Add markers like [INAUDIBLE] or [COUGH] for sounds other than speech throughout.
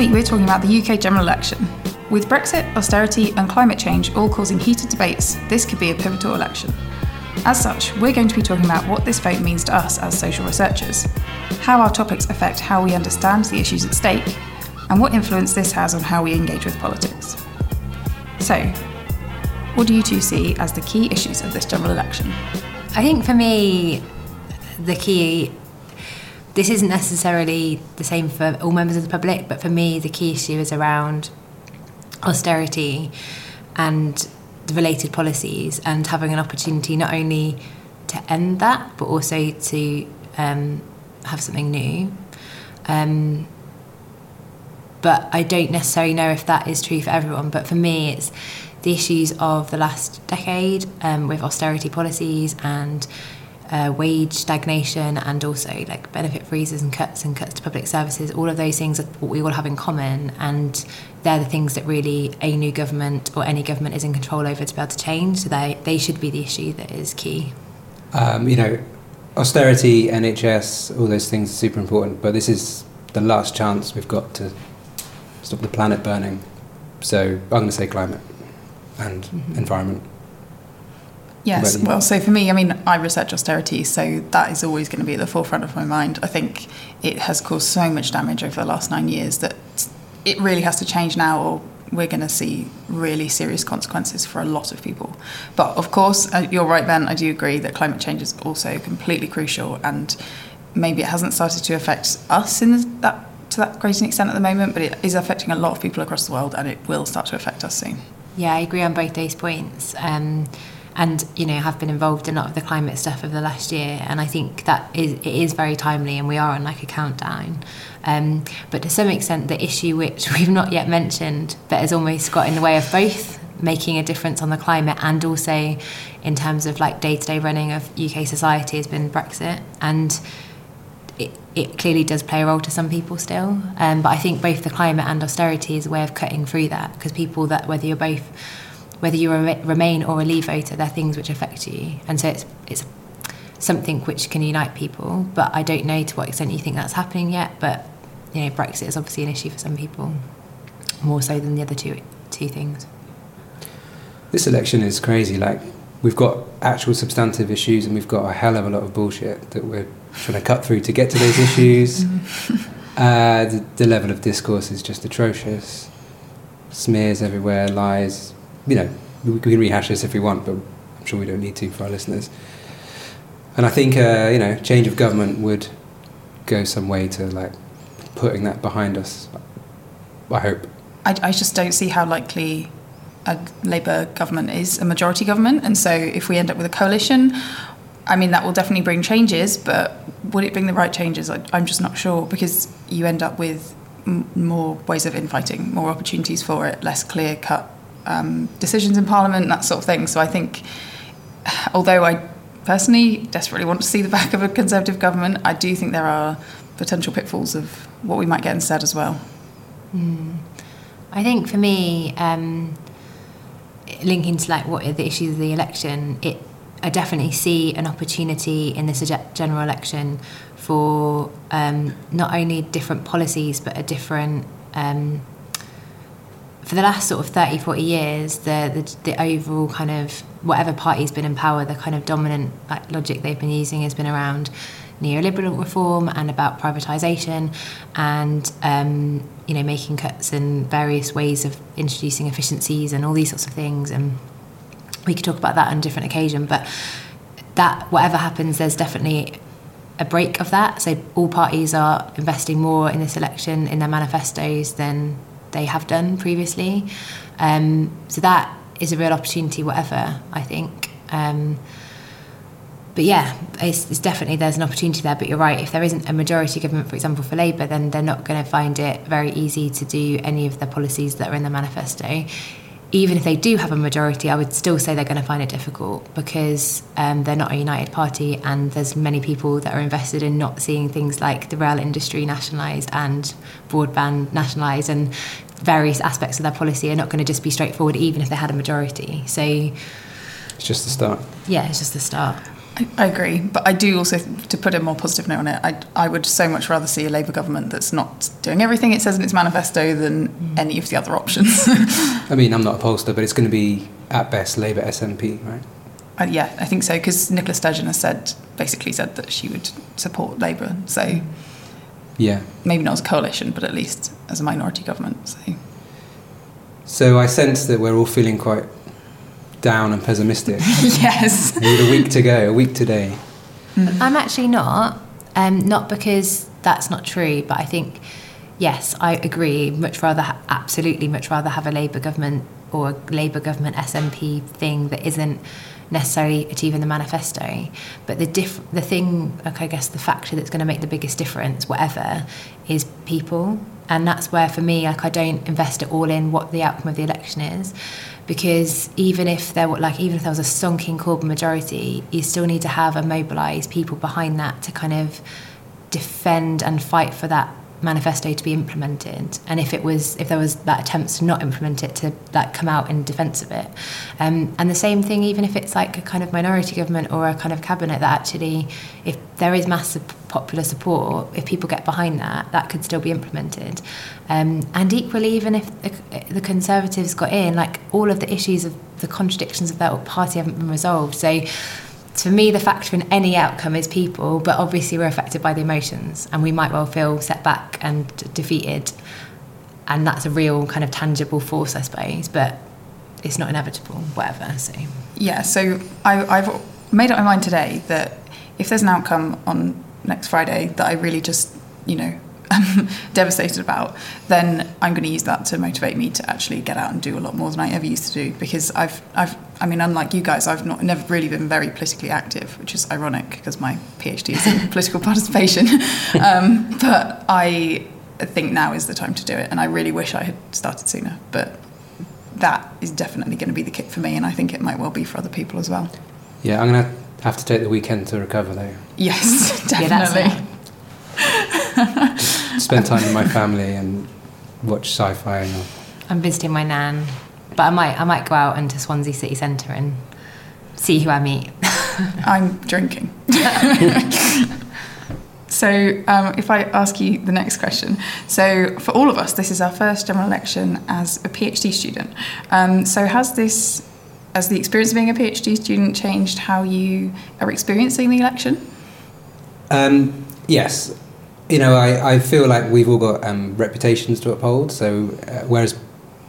week we're talking about the UK general election. With Brexit, austerity, and climate change all causing heated debates, this could be a pivotal election. As such, we're going to be talking about what this vote means to us as social researchers, how our topics affect how we understand the issues at stake, and what influence this has on how we engage with politics. So, what do you two see as the key issues of this general election? I think for me, the key this isn't necessarily the same for all members of the public, but for me, the key issue is around austerity and the related policies and having an opportunity not only to end that, but also to um, have something new. Um, but I don't necessarily know if that is true for everyone. But for me, it's the issues of the last decade um, with austerity policies and uh, wage stagnation and also like benefit freezes and cuts and cuts to public services, all of those things are what we all have in common. And they're the things that really a new government or any government is in control over to be able to change. So they, they should be the issue that is key. Um, you know, austerity, NHS, all those things are super important, but this is the last chance we've got to stop the planet burning. So I'm going to say climate and mm-hmm. environment. Yes, well, so for me, I mean, I research austerity, so that is always going to be at the forefront of my mind. I think it has caused so much damage over the last nine years that it really has to change now, or we're going to see really serious consequences for a lot of people. But of course, uh, you're right, Ben. I do agree that climate change is also completely crucial, and maybe it hasn't started to affect us in that to that great an extent at the moment, but it is affecting a lot of people across the world, and it will start to affect us soon. Yeah, I agree on both those points. Um, and you know have been involved in a lot of the climate stuff over the last year and I think that is it is very timely and we are on like a countdown. Um, but to some extent the issue which [LAUGHS] we've not yet mentioned but has almost got in the way of both making a difference on the climate and also in terms of like day-to-day running of UK society has been Brexit and it, it clearly does play a role to some people still. Um, but I think both the climate and austerity is a way of cutting through that because people that whether you're both whether you're a Remain or a Leave voter, they're things which affect you. And so it's, it's something which can unite people. But I don't know to what extent you think that's happening yet. But you know, Brexit is obviously an issue for some people, more so than the other two two things. This election is crazy. Like we've got actual substantive issues, and we've got a hell of a lot of bullshit that we're trying to cut through to get to those [LAUGHS] issues. [LAUGHS] uh, the, the level of discourse is just atrocious. Smears everywhere, lies, you know, we can rehash this if we want, but I'm sure we don't need to for our listeners. And I think, uh, you know, change of government would go some way to like putting that behind us. I hope. I, I just don't see how likely a Labour government is a majority government, and so if we end up with a coalition, I mean that will definitely bring changes, but would it bring the right changes? I, am just not sure because you end up with m- more ways of infighting, more opportunities for it, less clear cut um, decisions in Parliament, that sort of thing. So I think, although I personally desperately want to see the back of a Conservative government, I do think there are potential pitfalls of what we might get instead as well. Mm. I think for me, um, linking to like what are the issues of the election, it I definitely see an opportunity in this general election for um, not only different policies but a different um, for the last sort of 30, 40 years, the, the, the overall kind of whatever party's been in power, the kind of dominant like, logic they've been using has been around neoliberal reform and about privatisation and um, you know making cuts and various ways of introducing efficiencies and all these sorts of things. And we could talk about that on a different occasion but that whatever happens there's definitely a break of that. So all parties are investing more in this election in their manifestos than they have done previously. Um, so that is a real opportunity, whatever, I think. Um, but yeah, it's, it's, definitely there's an opportunity there. But you're right. If there isn't a majority government, for example, for Labour, then they're not going to find it very easy to do any of the policies that are in the manifesto even if they do have a majority, I would still say they're going to find it difficult because um, they're not a united party, and there's many people that are invested in not seeing things like the rail industry nationalised and broadband nationalised, and various aspects of their policy are not going to just be straightforward, even if they had a majority. So it's just the start. Yeah, it's just the start. I, I agree, but I do also, to put a more positive note on it, I, I would so much rather see a Labour government that's not doing everything it says in its manifesto than Mm. any of the other options. [LAUGHS] I mean, I'm not a pollster, but it's going to be at best Labour SNP, right? Uh, yeah, I think so because Nicola Sturgeon has said basically said that she would support Labour. So Yeah. maybe not as a coalition, but at least as a minority government. So So I sense that we're all feeling quite down and pessimistic. [LAUGHS] yes, With a week to go, a week today. I'm actually not. Um, not because that's not true, but I think, yes, I agree. Much rather, ha- absolutely, much rather have a Labour government or a Labour government SNP thing that isn't necessarily achieving the manifesto. But the diff- the thing, like I guess, the factor that's going to make the biggest difference, whatever, is people, and that's where for me, like I don't invest it all in what the outcome of the election is because even if there were like even if there was a stonking Corbyn majority, you still need to have a mobilised people behind that to kind of defend and fight for that manifesto to be implemented. And if it was if there was that attempts to not implement it to like come out in defence of it. Um, and the same thing even if it's like a kind of minority government or a kind of cabinet that actually if there is massive popular support if people get behind that that could still be implemented um, and equally even if the, the conservatives got in like all of the issues of the contradictions of their party haven't been resolved so for me, the factor in any outcome is people, but obviously we're affected by the emotions and we might well feel set back and defeated. And that's a real kind of tangible force, I suppose, but it's not inevitable, whatever. So, yeah. So I, I've made up my mind today that if there's an outcome on next Friday that I really just, you know, am [LAUGHS] devastated about, then I'm going to use that to motivate me to actually get out and do a lot more than I ever used to do. Because I've, I've, I mean, unlike you guys, I've not never really been very politically active, which is ironic because my PhD is in [LAUGHS] political participation. [LAUGHS] Um, but I think now is the time to do it, and I really wish I had started sooner. But that is definitely going to be the kick for me, and I think it might well be for other people as well. Yeah, I'm going to have to take the weekend to recover, though. Yes, [LAUGHS] Yeah, that's definitely. [LAUGHS] Spend time with my family and watch sci-fi. And I'm visiting my nan, but I might, I might go out into Swansea city centre and see who I meet. [LAUGHS] I'm drinking. so, um, if I ask you the next question, so for all of us, this is our first general election as a PhD student. Um, so, has this, has the experience of being a PhD student, changed how you are experiencing the election? Um, yes, you know, I, I feel like we've all got um, reputations to uphold. So, uh, whereas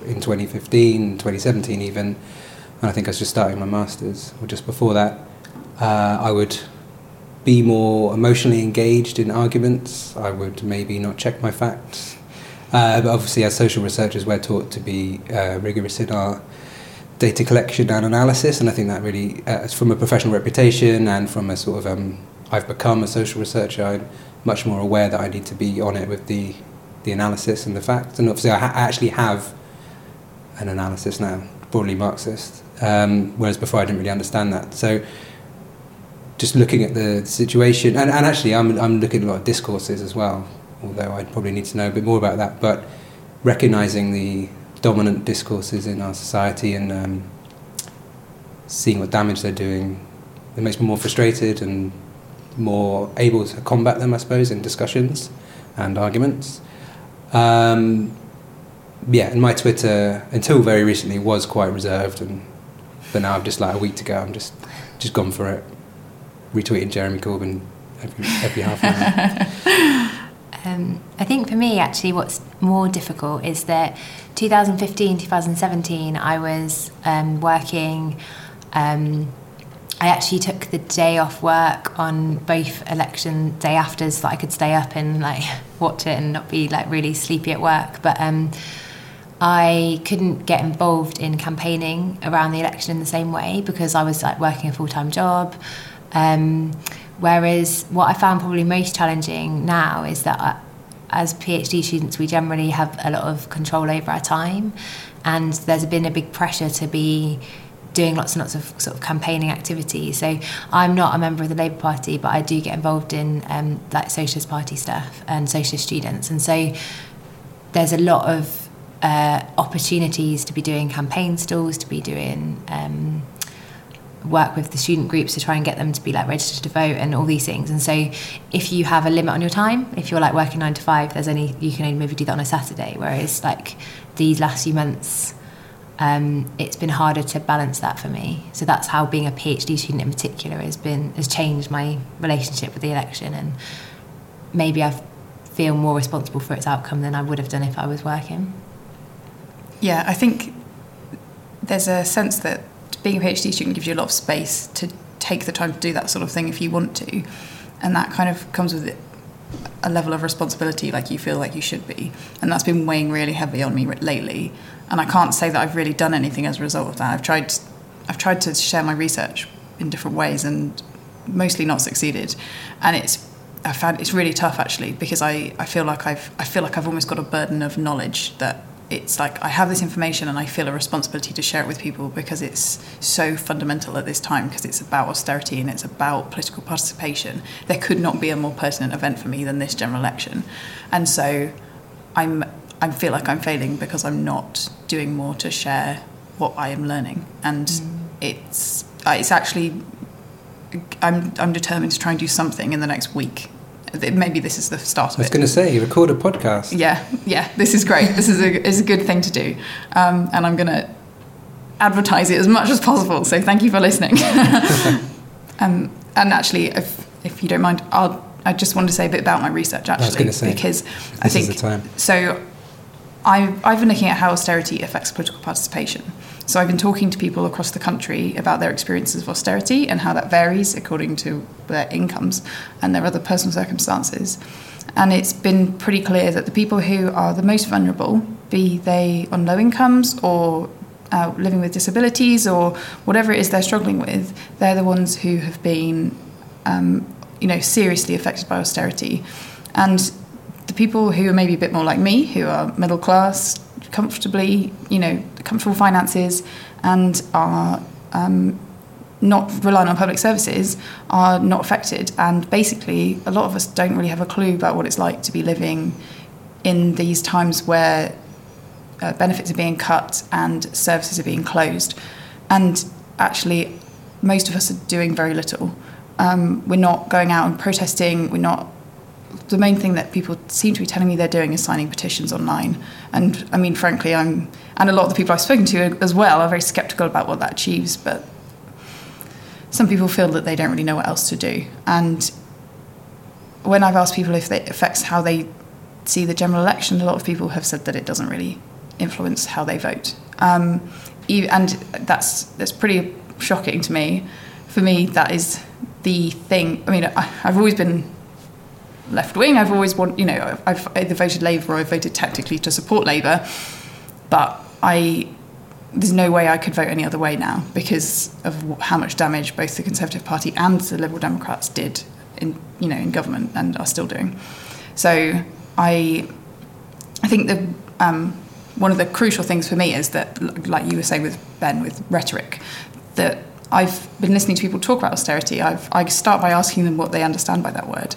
in 2015, 2017, even, and I think I was just starting my masters, or just before that, uh, I would be more emotionally engaged in arguments. I would maybe not check my facts. Uh, but obviously, as social researchers, we're taught to be uh, rigorous in our data collection and analysis, and I think that really, uh, from a professional reputation and from a sort of, um, I've become a social researcher. I'm much more aware that I need to be on it with the the analysis and the facts, and obviously, I, ha- I actually have an analysis now, broadly Marxist, um, whereas before I didn't really understand that. So, just looking at the situation, and, and actually, I'm I'm looking at a lot of discourses as well, although I'd probably need to know a bit more about that, but recognizing the dominant discourses in our society and um, seeing what damage they're doing, it makes me more frustrated and more able to combat them, I suppose, in discussions and arguments. Um, yeah, and my Twitter until very recently was quite reserved, and but now I've just like a week to go. I'm just just gone for it, retweeting Jeremy Corbyn every every half an hour. [LAUGHS] Um, I think for me, actually, what's more difficult is that 2015, 2017, I was um, working. Um, I actually took the day off work on both election day afters so that I could stay up and like [LAUGHS] watch it and not be like really sleepy at work. But um, I couldn't get involved in campaigning around the election in the same way because I was like working a full time job. Um, whereas what I found probably most challenging now is that I, as PhD students, we generally have a lot of control over our time, and there's been a big pressure to be doing lots and lots of sort of campaigning activities. So I'm not a member of the Labour Party, but I do get involved in um, like Socialist Party stuff and Socialist students, and so there's a lot of uh, opportunities to be doing campaign stalls, to be doing um, work with the student groups to try and get them to be like registered to vote and all these things. And so if you have a limit on your time, if you're like working nine to five, there's only you can only maybe do that on a Saturday. Whereas like these last few months, um, it's been harder to balance that for me. So that's how being a PhD student in particular has been has changed my relationship with the election and maybe I feel more responsible for its outcome than I would have done if I was working. Yeah, I think there's a sense that being a PhD student gives you a lot of space to take the time to do that sort of thing if you want to, and that kind of comes with a level of responsibility like you feel like you should be, and that's been weighing really heavy on me lately. And I can't say that I've really done anything as a result of that. I've tried, I've tried to share my research in different ways and mostly not succeeded, and it's I found it's really tough actually because I, I feel like I've I feel like I've almost got a burden of knowledge that it's like I have this information and I feel a responsibility to share it with people because it's so fundamental at this time because it's about austerity and it's about political participation. There could not be a more pertinent event for me than this general election, and so I'm I feel like I'm failing because I'm not doing more to share what I am learning, and mm. it's it's actually I'm I'm determined to try and do something in the next week maybe this is the start of it. I was going to say, record a podcast. Yeah, yeah, this is great. this is a, is a good thing to do. Um, and I'm going to advertise it as much as possible. So thank you for listening. [LAUGHS] um, and actually, if, if you don't mind, I'll, I just wanted to say a bit about my research actually. I say, because I think, so I've, I've been looking at how austerity affects political participation. So I've been talking to people across the country about their experiences of austerity and how that varies according to their incomes and their other personal circumstances. And it's been pretty clear that the people who are the most vulnerable, be they on low incomes or uh, living with disabilities or whatever it is they're struggling with, they're the ones who have been, um, you know, seriously affected by austerity. And the people who are maybe a bit more like me, who are middle class, comfortably, you know, comfortable finances and are um, not relying on public services are not affected. And basically, a lot of us don't really have a clue about what it's like to be living in these times where uh, benefits are being cut and services are being closed. And actually, most of us are doing very little. Um, we're not going out and protesting, we're not the main thing that people seem to be telling me they're doing is signing petitions online. And I mean, frankly, I'm, and a lot of the people I've spoken to as well are very skeptical about what that achieves. But some people feel that they don't really know what else to do. And when I've asked people if it affects how they see the general election, a lot of people have said that it doesn't really influence how they vote. Um, and that's that's pretty shocking to me. For me, that is the thing. I mean, I've always been left wing. I've always want, you know, I've either voted Labour or I've voted tactically to support Labour, but I there's no way I could vote any other way now because of how much damage both the Conservative Party and the Liberal Democrats did in you know in government and are still doing. So I I think the um, one of the crucial things for me is that, like you were saying with Ben, with rhetoric, that I've been listening to people talk about austerity. I've, I start by asking them what they understand by that word.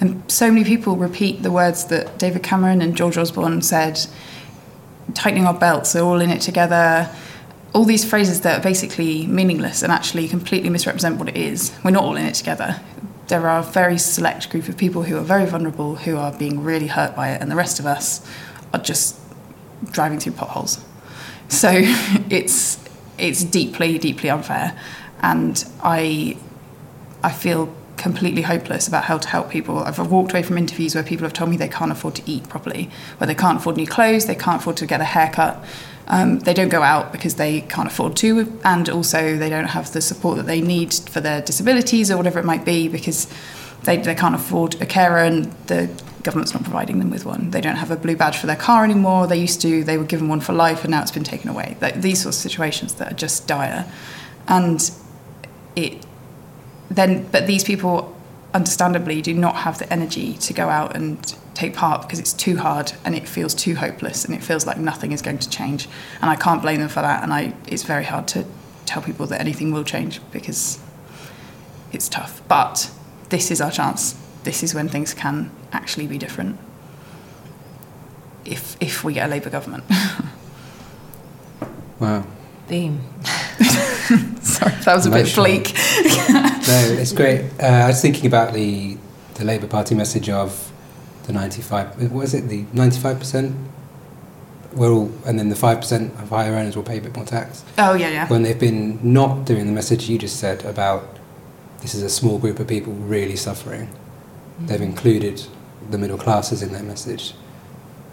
And so many people repeat the words that David Cameron and George Osborne said tightening our belts, we're all in it together. All these phrases that are basically meaningless and actually completely misrepresent what it is. We're not all in it together. There are a very select group of people who are very vulnerable, who are being really hurt by it, and the rest of us are just driving through potholes. So [LAUGHS] it's it's deeply, deeply unfair, and I I feel completely hopeless about how to help people. I've walked away from interviews where people have told me they can't afford to eat properly, where they can't afford new clothes, they can't afford to get a haircut. Um, they don't go out because they can't afford to, and also they don't have the support that they need for their disabilities or whatever it might be because they, they can't afford a carer and the government's not providing them with one. They don't have a blue badge for their car anymore. They used to, they were given one for life and now it's been taken away. These sorts of situations that are just dire. And it then but these people understandably do not have the energy to go out and take part because it's too hard and it feels too hopeless and it feels like nothing is going to change. And I can't blame them for that. And I it's very hard to tell people that anything will change because it's tough. But this is our chance. This is when things can actually be different. If if we get a labour government. [LAUGHS] Wow. Beam. [LAUGHS] Sorry, that was a bit bleak. [LAUGHS] no, it's great. Uh, I was thinking about the the Labour Party message of the ninety five. What is it? The ninety five percent. We're all, and then the five percent of higher earners will pay a bit more tax. Oh yeah, yeah. When they've been not doing the message you just said about this is a small group of people really suffering. They've included the middle classes in their message.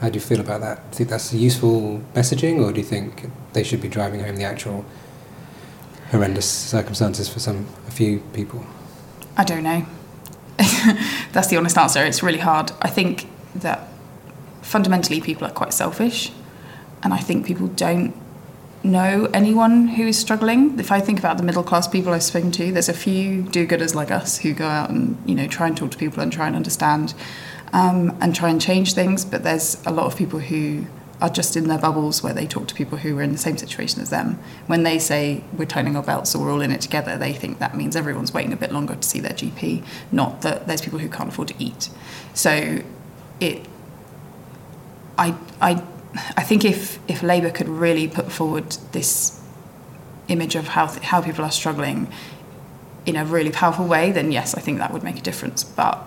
How do you feel about that? Do you think that's useful messaging, or do you think they should be driving home the actual horrendous circumstances for some a few people? I don't know. [LAUGHS] That's the honest answer. It's really hard. I think that fundamentally people are quite selfish, and I think people don't know anyone who is struggling. If I think about the middle class people I've spoken to, there's a few do-gooders like us who go out and you know try and talk to people and try and understand um, and try and change things. But there's a lot of people who are just in their bubbles where they talk to people who are in the same situation as them. When they say we're tightening our belts or we're all in it together, they think that means everyone's waiting a bit longer to see their GP, not that there's people who can't afford to eat. So it I I I think if if Labour could really put forward this image of how how people are struggling in a really powerful way, then yes, I think that would make a difference. But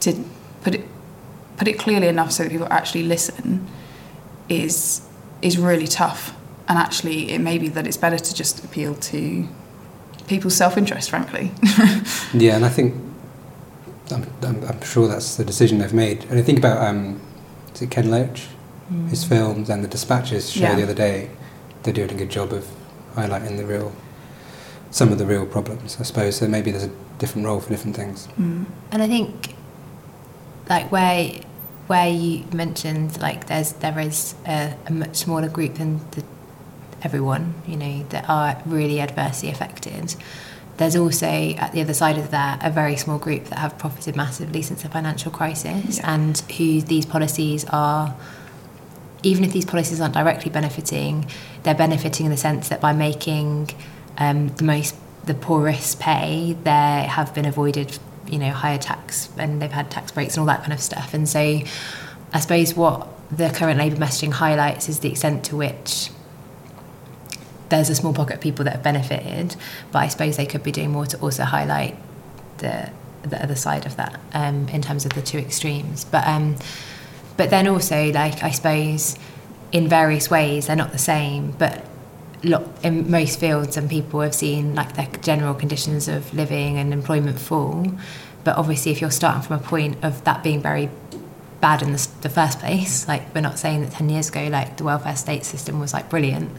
to put it put it clearly enough so that people actually listen is is really tough. And actually, it may be that it's better to just appeal to people's self-interest, frankly. [LAUGHS] Yeah, and I think I'm, I'm, I'm sure that's the decision they've made. And I think about um, is it Ken Loach, his films and the Dispatches show Yeah. the other day. They're doing a good job of highlighting the real, some of the real problems. I suppose so. Maybe there's a different role for different things. Mm. And I think, like where where you mentioned, like there's there is a, a much smaller group than the, everyone, you know, that are really adversely affected. There's also at the other side of that a very small group that have profited massively since the financial crisis, Yeah. and who these policies are. Even if these policies aren't directly benefiting, they're benefiting in the sense that by making um, the most the poorest pay, there have been avoided, you know, higher tax and they've had tax breaks and all that kind of stuff. And so, I suppose what the current Labour messaging highlights is the extent to which there's a small pocket of people that have benefited, but I suppose they could be doing more to also highlight the the other side of that um, in terms of the two extremes. But um, but then also, like I suppose, in various ways they're not the same, but lot in most fields and people have seen like their general conditions of living and employment fall. But obviously if you're starting from a point of that being very bad in the, the first place [LAUGHS] like we're not saying that 10 years ago like the welfare state system was like brilliant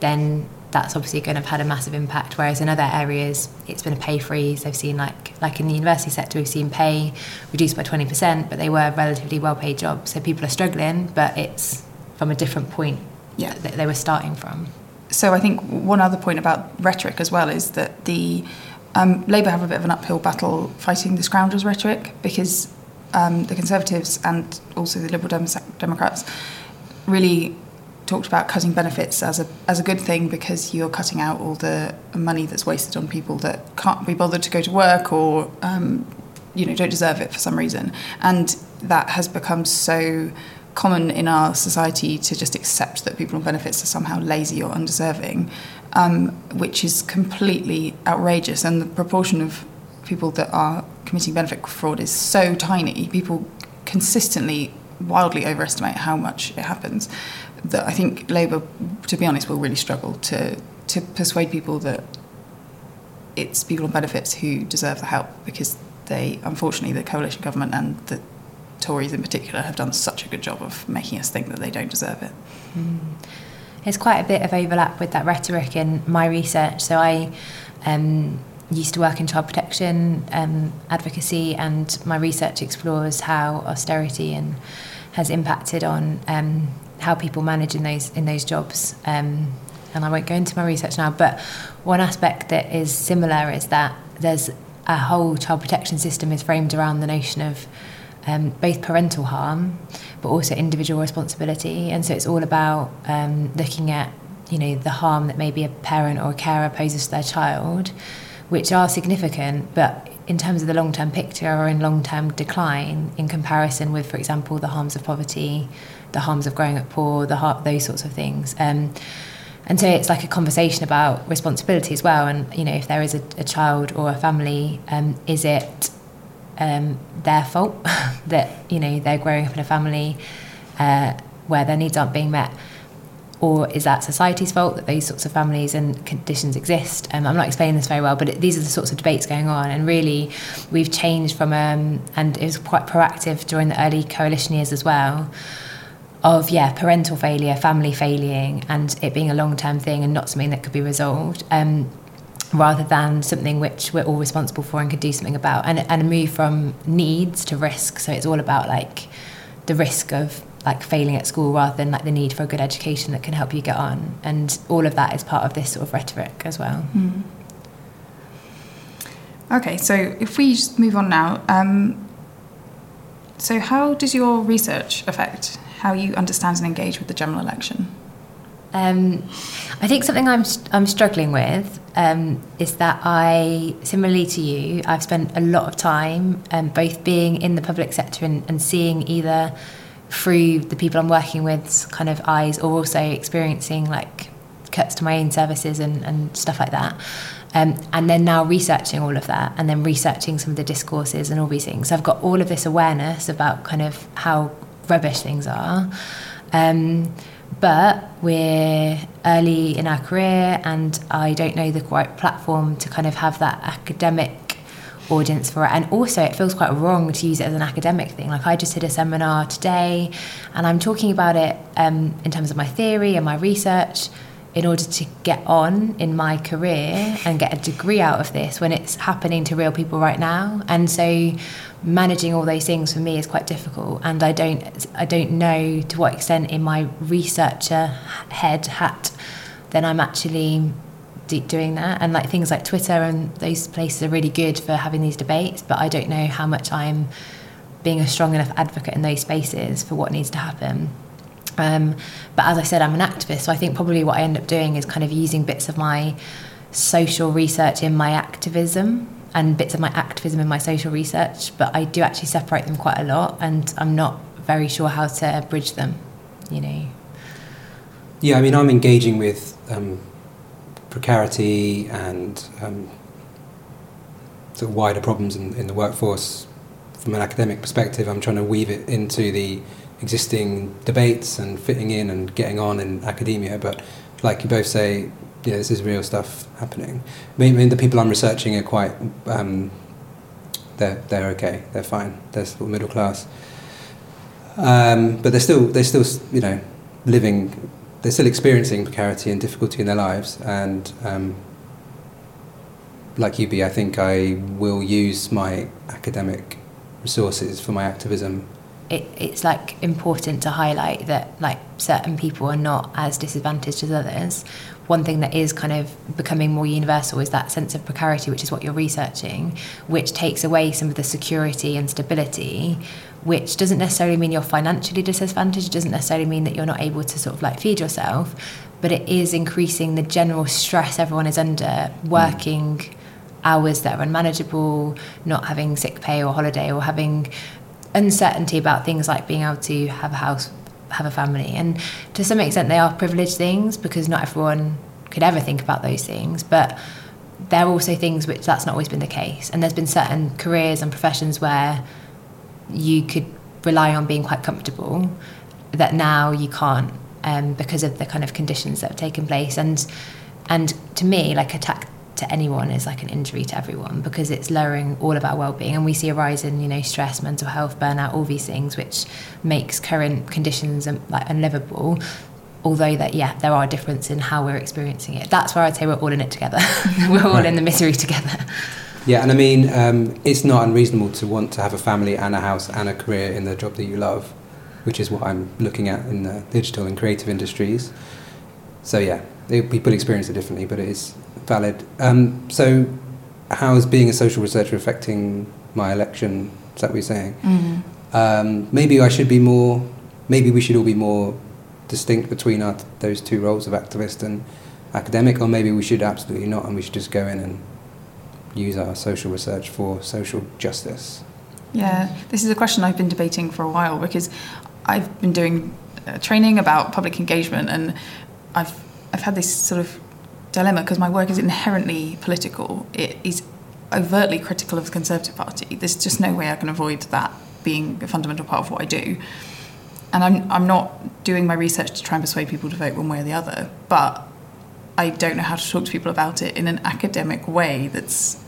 then that's obviously going to have had a massive impact. Whereas in other areas it's been a pay freeze. They've seen like like in the university sector we've seen pay reduced by 20% but they were relatively well paid jobs. So people are struggling but it's from a different point Yeah. that they were starting from So I think one other point about rhetoric as well is that the um, Labour have a bit of an uphill battle fighting the scoundrels rhetoric because um, the Conservatives and also the Liberal Dem- Democrats really talked about cutting benefits as a as a good thing because you're cutting out all the money that's wasted on people that can't be bothered to go to work or um, you know don't deserve it for some reason, and that has become so common in our society to just accept that people on benefits are somehow lazy or undeserving, um, which is completely outrageous, and the proportion of people that are committing benefit fraud is so tiny. People consistently wildly overestimate how much it happens that I think Labour, to be honest, will really struggle to to persuade people that it's people on benefits who deserve the help because they, unfortunately, the coalition government and the Tories in particular have done such a good job of making us think that they don't deserve it. There's quite a bit of overlap with that rhetoric in my research. So I um, used to work in child protection um, advocacy, and my research explores how austerity and has impacted on um, how people manage in those in those jobs. Um, and I won't go into my research now, but one aspect that is similar is that there's a whole child protection system is framed around the notion of um, both parental harm, but also individual responsibility. And so it's all about um, looking at, you know, the harm that maybe a parent or a carer poses to their child, which are significant, but in terms of the long-term picture are in long-term decline in comparison with, for example, the harms of poverty, the harms of growing up poor, the har- those sorts of things. Um, and so it's like a conversation about responsibility as well. And you know, if there is a, a child or a family, um, is it um, their fault [LAUGHS] that you know they're growing up in a family uh, where their needs aren't being met? or is that society's fault that those sorts of families and conditions exist? Um, I'm not explaining this very well, but it, these are the sorts of debates going on, and really, we've changed from um, and it was quite proactive during the early coalition years as well. Of yeah, parental failure, family failing, and it being a long-term thing and not something that could be resolved. Um, rather than something which we're all responsible for and could do something about. And, and a move from needs to risk. So it's all about like the risk of like failing at school rather than like the need for a good education that can help you get on. And all of that is part of this sort of rhetoric as well. Mm. okay so if we just move on now um, so how does your research affect how you understand and engage with the general election um, I think something I'm I'm struggling with um, is that I, similarly to you, I've spent a lot of time um, both being in the public sector and, and seeing either through the people I'm working with kind of eyes or also experiencing like cuts to my own services and, and stuff like that. Um, and then now researching all of that and then researching some of the discourses and all these things. So I've got all of this awareness about kind of how rubbish things are. But we're early in our career and I don't know the right platform to kind of have that academic audience for it. And also, it feels quite wrong to use it as an academic thing. Like, I just did a seminar today and I'm talking about it um, in terms of my theory and my research in order to get on in my career and get a degree out of this when it's happening to real people right now. And so, managing all those things for me is quite difficult. And I don't I don't know to what extent in my researcher head hat then I'm actually doing that. And like things like twitter and those places are really good for having these debates but i don't know how much i'm being a strong enough advocate in those spaces for what needs to happen um, but as i said i'm an activist so i think probably what i end up doing is kind of using bits of my social research in my activism and bits of my activism in my social research but i do actually separate them quite a lot and i'm not very sure how to bridge them you know yeah i mean i'm engaging with um, precarity and um, sort of wider problems in, in the workforce from an academic perspective. I'm trying to weave it into the existing debates and fitting in and getting on in academia. But like you both say, yeah, this is real stuff happening. I mean, the people I'm researching are quite, um, they're, they're okay, they're fine, they're still middle class. Um, but they're still, they're still, you know, living they're still experiencing precarity and difficulty in their lives. And um, like you, be I think I will use my academic resources for my activism. It, it's like important to highlight that like certain people are not as disadvantaged as others. One thing that is kind of becoming more universal is that sense of precarity, which is what you're researching, which takes away some of the security and stability which doesn't necessarily mean you're financially disadvantaged, it doesn't necessarily mean that you're not able to sort of like feed yourself, but it is increasing the general stress everyone is under working mm. hours that are unmanageable, not having sick pay or holiday, or having uncertainty about things like being able to have a house, have a family. And to some extent, they are privileged things because not everyone could ever think about those things. But there are also things which that's not always been the case. And there's been certain careers and professions where you could rely on being quite comfortable that now you can't um, because of the kind of conditions that have taken place and and to me like a attack to anyone is like an injury to everyone because it's lowering all of our well-being and we see a rise in you know stress mental health burnout all these things which makes current conditions um, like unlivable although that yeah there are differences in how we're experiencing it that's where i'd say we're all in it together [LAUGHS] we're all right. in the misery together yeah, and I mean, um, it's not unreasonable to want to have a family and a house and a career in the job that you love, which is what I'm looking at in the digital and creative industries. So yeah, people experience it differently, but it is valid. Um, so, how is being a social researcher affecting my election? Is that what you're saying? Mm-hmm. Um, maybe I should be more. Maybe we should all be more distinct between our, those two roles of activist and academic, or maybe we should absolutely not, and we should just go in and use our social research for social justice? Yeah, this is a question I've been debating for a while because I've been doing uh, training about public engagement and I've I've had this sort of dilemma because my work is inherently political. It is overtly critical of the Conservative Party. There's just no way I can avoid that being a fundamental part of what I do. And I'm, I'm not doing my research to try and persuade people to vote one way or the other, but I don't know how to talk to people about it in an academic way that's,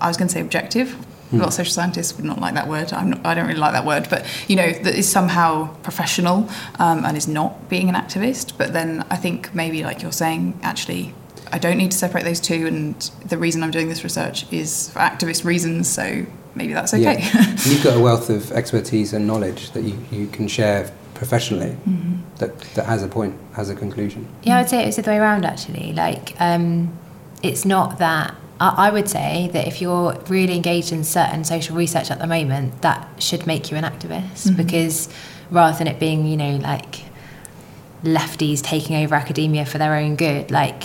I was going to say objective. A lot of social scientists would not like that word. I'm not, I don't really like that word, but you know that is somehow professional um, and is not being an activist. But then I think maybe, like you're saying, actually, I don't need to separate those two, and the reason I'm doing this research is for activist reasons. So maybe that's okay. Yeah. [LAUGHS] You've got a wealth of expertise and knowledge that you, you can share professionally Mhm. that, that has a point, has a conclusion. Yeah, I'd say it's the other way around actually. Like, um, it's not that. I, I would say that if you're really engaged in certain social research at the moment, that should make you an activist Mhm. because rather than it being, you know, like lefties taking over academia for their own good, like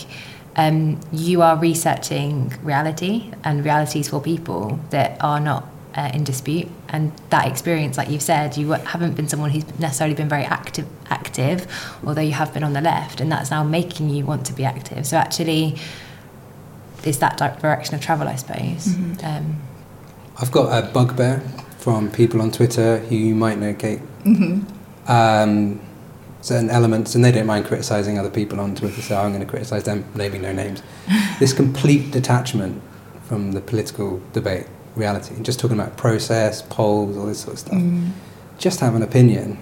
um, you are researching reality and realities for people that are not uh, in dispute. And that experience, like you've said, you haven't been someone who's necessarily been very active, active, although you have been on the left, and that's now making you want to be active. So actually, it's that direction of travel, I suppose. Mhm. Um, I've got a bugbear from people on Twitter who you might know, Kate. Mhm. Um, certain elements, and they don't mind criticising other people on Twitter, so I'm going to criticise them, naming no names. [LAUGHS] this complete detachment from the political debate, reality, and just talking about process, polls, all this sort of stuff. Mm. Just have an opinion.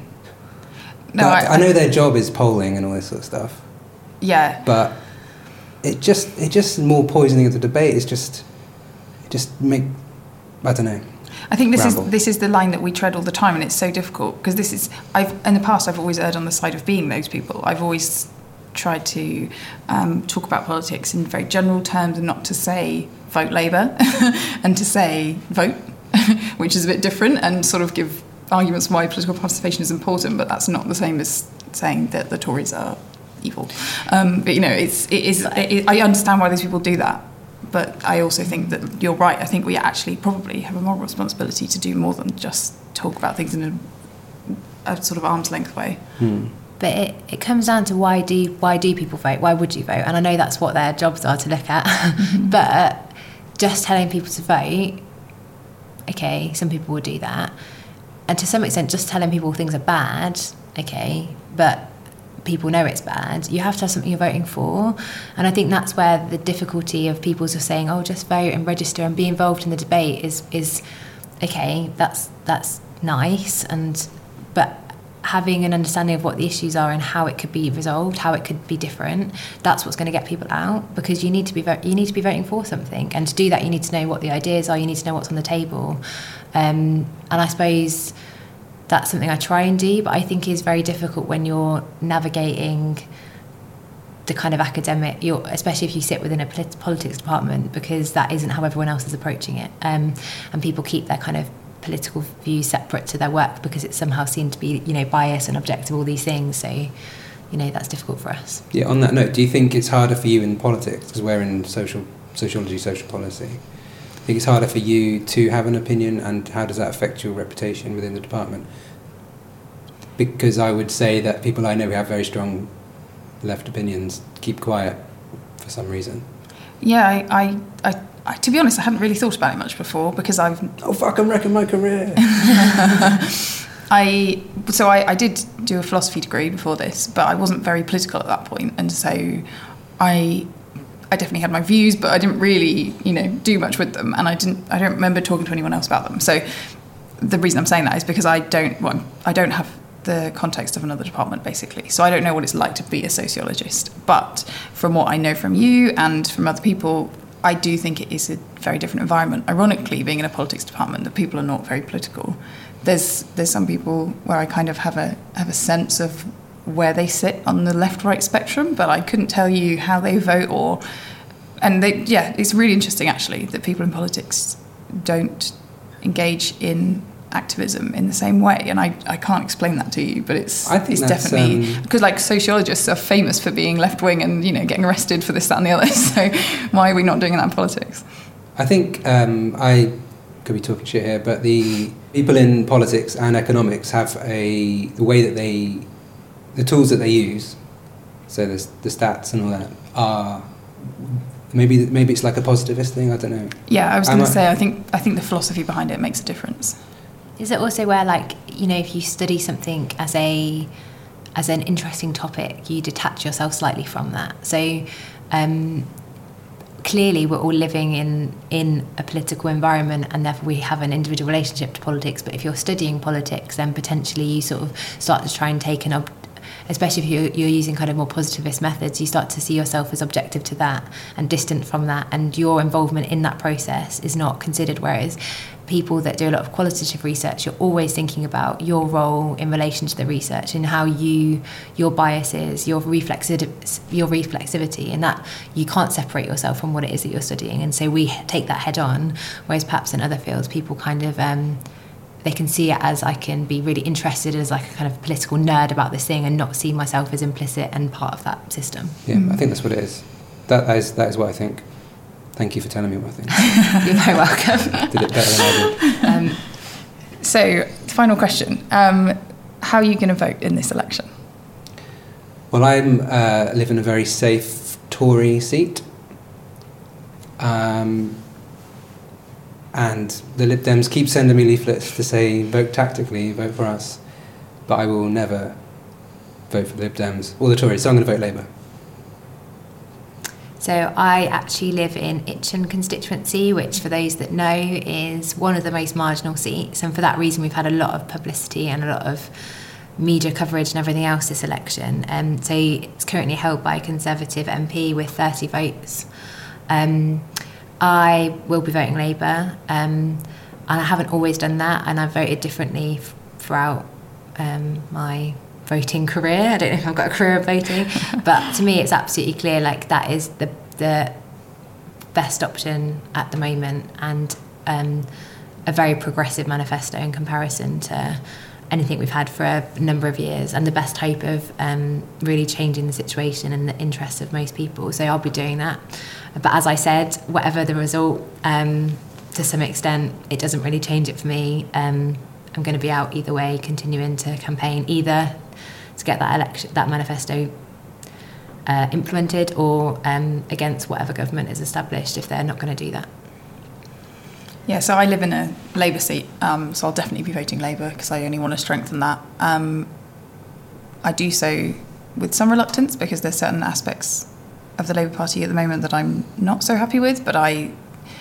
No, But I, I know their job is polling and all this sort of stuff, Yeah, but it just it just more poisoning of the debate. It's just just make I don't know. I think this ramble. is this is the line that we tread all the time, and it's so difficult because this is I've in the past I've always erred on the side of being those people. I've always tried to um, talk about politics in very general terms and not to say vote Labour [LAUGHS] and to say vote, [LAUGHS] which is a bit different, and sort of give arguments why political participation is important, but that's not the same as saying that the Tories are evil. Um, but you know, it's it is it, I understand why these people do that. But I also think that you're right. I think we actually probably have a moral responsibility to do more than just talk about things in a, a sort of arm's length way. Hmm. But it, it comes down to why do why do people vote? Why would you vote? And I know that's what their jobs are to look at. [LAUGHS] but just telling people to vote, okay, some people will do that. And to some extent, just telling people things are bad, okay, but people know it's bad. You have to have something you're voting for. And I think that's where the difficulty of people just saying, oh, just vote and register and be involved in the debate is is okay, that's that's nice and but having an understanding of what the issues are and how it could be resolved, how it could be different, that's what's going to get people out because you need to be vo- you need to be voting for something, and to do that you need to know what the ideas are, you need to know what's on the table, um, and I suppose that's something I try and do, but I think is very difficult when you're navigating the kind of academic, you're, especially if you sit within a polit- politics department, because that isn't how everyone else is approaching it, um, and people keep their kind of political views separate to their work because it's somehow seen to be, you know, biased and objective, all these things. So, you know, that's difficult for us. Yeah. On that note, do you think it's harder for you in politics because we're in social sociology, social policy? I think it's harder for you to have an opinion, and how does that affect your reputation within the department? Because I would say that people I know who have very strong left opinions keep quiet for some reason. Yeah, I, I, I, I to be honest, I hadn't really thought about it much before because I've [LAUGHS] Oh fuck! I'm wrecking my career. [LAUGHS] I so I, I did do a philosophy degree before this, but I wasn't very political at that point, and so I I definitely had my views, but I didn't really you know do much with them, and I didn't I don't remember talking to anyone else about them. So the reason I'm saying that is because I don't well, I don't have the context of another department basically, so I don't know what it's like to be a sociologist. But from what I know from you and from other people. I do think it is a very different environment. Ironically, being in a politics department, that people are not very political there's there's some people where I kind of have a have a sense of where they sit on the left right spectrum, but I couldn't tell you how they vote or and they yeah, it's really interesting actually that people in politics don't engage in activism in the same way and I, I can't explain that to you but it's I think it's definitely um, because like sociologists are famous for being left wing and you know getting arrested for this that and the other [LAUGHS] so why are we not doing that in politics? I think um, I could be talking shit here, but the people in politics and economics have a the way that they, the tools that they use, So there's the stats and all that are maybe maybe it's like a positivist thing. I don't know. Yeah, I was going to say I think I think the philosophy behind it makes a difference. Is it also where, like, you know, if you study something as a as an interesting topic, you detach yourself slightly from that. So, um, clearly, we're all living in in a political environment, and therefore we have an individual relationship to politics. But if you're studying politics, then potentially you sort of start to try and take an ob- especially if you're, you're using kind of more positivist methods, you start to see yourself as objective to that and distant from that, and your involvement in that process is not considered. Whereas people that do a lot of qualitative research, you're always thinking about your role in relation to the research and how you, your biases, your reflexi- your reflexivity, and that you can't separate yourself from what it is that you're studying. And so we take that head on, whereas perhaps in other fields, people kind of um, they can see it as I can be really interested as like a kind of political nerd about this thing and not see myself as implicit and part of that system. Yeah, Mm. I think that's what it is. That, that is that is what I think. Thank you for telling me what I think. [LAUGHS] You're very welcome. [LAUGHS] Did it better than I did. Um, So, final question: um, How are you going to vote in this election? Well, I'm uh, live in a very safe Tory seat, um, and the Lib Dems keep sending me leaflets to say vote tactically, vote for us, but I will never vote for the Lib Dems or the Tories. So I'm going to vote Labour. So I actually live in Itchen constituency, which for those that know is one of the most marginal seats, and for that reason we've had a lot of publicity and a lot of media coverage and everything else this election. Um, so it's currently held by a Conservative MP with 30 votes. Um, I will be voting Labour, um, and I haven't always done that, and I've voted differently f- throughout um, my voting career. I don't know if I've got a career of voting, [LAUGHS] but to me, it's absolutely clear like that is the the best option at the moment, and um, a very progressive manifesto in comparison to anything we've had for a number of years, and the best hope of um, really changing the situation and the interests of most people. So I'll be doing that. But as I said, whatever the result, um, to some extent, it doesn't really change it for me. Um, I'm going to be out either way, continuing to campaign either to get that election, that manifesto uh, implemented, or um, against whatever government is established if they're not going to do that. Yeah, so I live in a Labour seat, um, so I'll definitely be voting Labour because I only want to strengthen that. Um, I do so with some reluctance because there's certain aspects of the Labour Party at the moment that I'm not so happy with, but I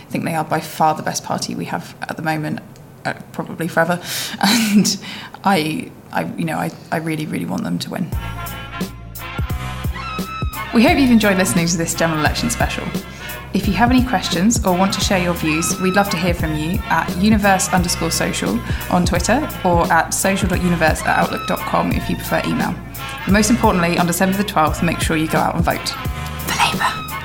think they are by far the best party we have at the moment, uh, probably forever. [LAUGHS] And I, I, you know, I, I really, really want them to win. We hope you've enjoyed listening to this general election special. If you have any questions or want to share your views, we'd love to hear from you at universe underscore social on Twitter or at social.universe at outlook.com if you prefer email. But most importantly, on December the 12th, make sure you go out and vote. For Labour.